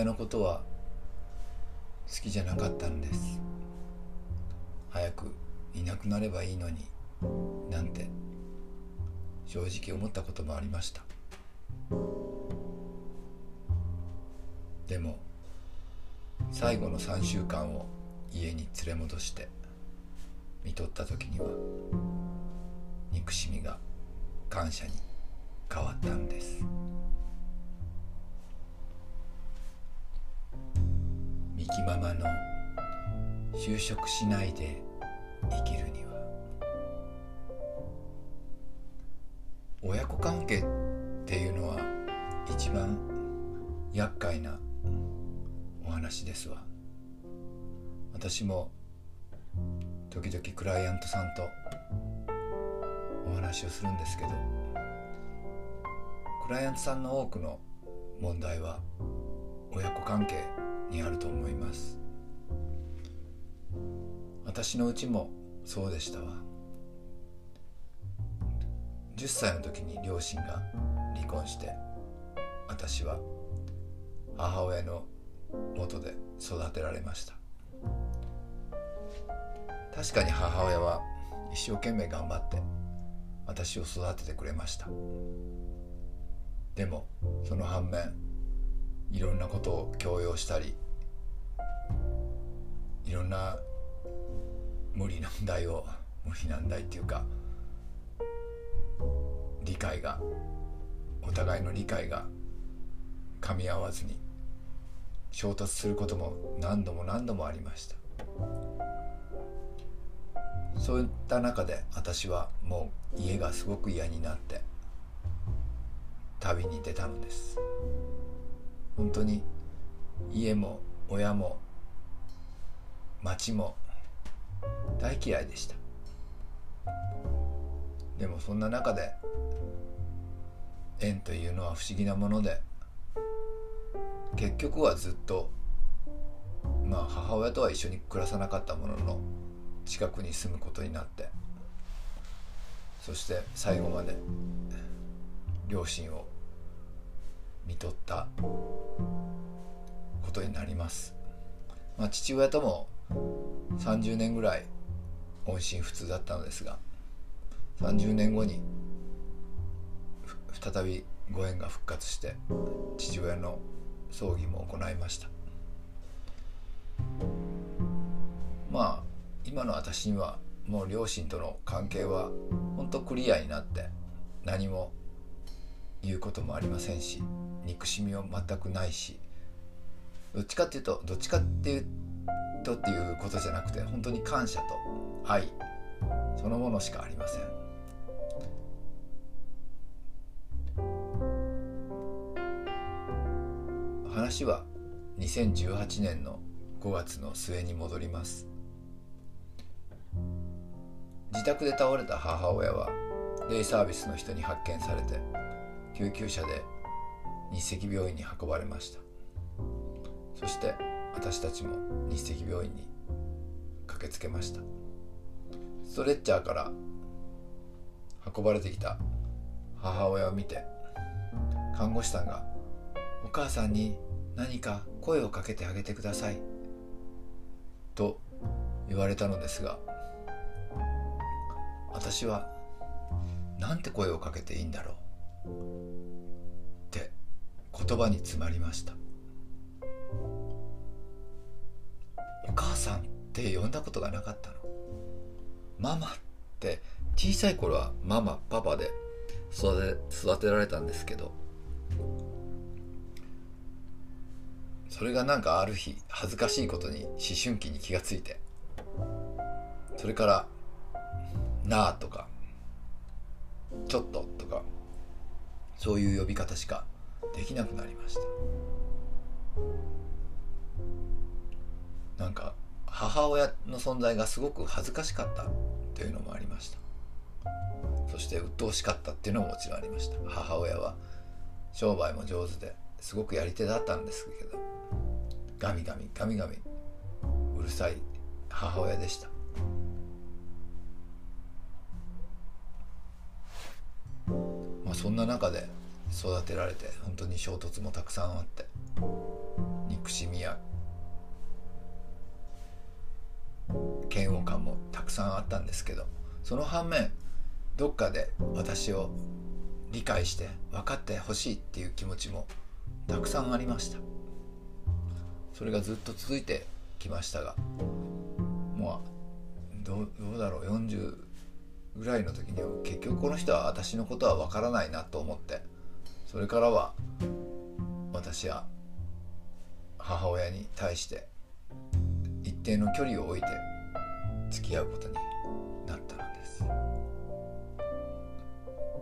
親のことは好きじゃなかったんです。早くいなくなればいいのになんて正直思ったこともありました。でも最後の3週間を家に連れ戻して見とった時には憎しみが感謝に変わったんです。ミキママの就職しないで生きるには。親子関係っていうのは一番厄介なお話ですわ。私も時々クライアントさんとお話をするんですけどクライアントさんの多くの問題は親子関係にあると思います。私のうちもそうでしたわ。10歳の時に両親が離婚して私は母親の元で育てられました。確かに母親は一生懸命頑張って私を育ててくれました。でもその反面いろんなことを強要したりいろんな無理難題を無理難題っていうか理解がお互いの理解が噛み合わずに衝突することも何度も何度もありました。そういった中で私はもう家がすごく嫌になって旅に出たのです。本当に家も親も町も大嫌いでした。でもそんな中で縁というのは不思議なもので結局はずっとまあ母親とは一緒に暮らさなかったものの近くに住むことになってそして最後まで両親を見とったことになります、まあ、父親とも30年ぐらい音信不通だったのですが30年後に再びご縁が復活して父親の葬儀も行いました。まあ今の私にはもう両親との関係は本当クリアになって何も言うこともありませんし憎しみは全くないしどっちかっていうとどっちかっていうとっていうことじゃなくて本当に感謝と愛そのものしかありません。話は2018年の5月の末に戻ります。自宅で倒れた母親はデイサービスの人に発見されて救急車で日赤病院に運ばれました。そして私たちも日赤病院に駆けつけました。ストレッチャーから運ばれてきた母親を見て看護師さんが「お母さんに何か声をかけてあげてください」と言われたのですが私はなんて声をかけていいんだろう言葉に詰まりました。お母さんって呼んだことがなかったの？ママって小さい頃はママパパで育て育てられたんですけどそれがなんかある日恥ずかしいことに思春期に気がついてそれから「なあ」とか「ちょっと」とかそういう呼び方しかできなくなりました。なんか母親の存在がすごく恥ずかしかったというのもありました。そして鬱陶しかったっていうのももちろんありました。母親は商売も上手ですごくやり手だったんですけどガミガミガミガミうるさい母親でした。まあそんな中で育てられて本当に衝突もたくさんあって憎しみや嫌悪感もたくさんあったんですけどその反面どっかで私を理解して分かってほしいっていう気持ちもたくさんありました。それがずっと続いてきましたがもうどうだろう40ぐらいの時には結局この人は私のことは分からないなと思ってそれからは私は母親に対して一定の距離を置いて付き合うことになったのです。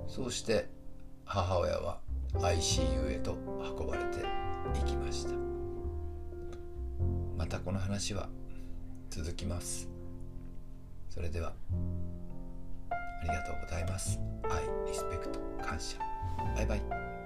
そうして母親は ICU へと運ばれていきました。またこの話は続きます。それではありがとうございます。愛リスペクト感謝。バイバイ。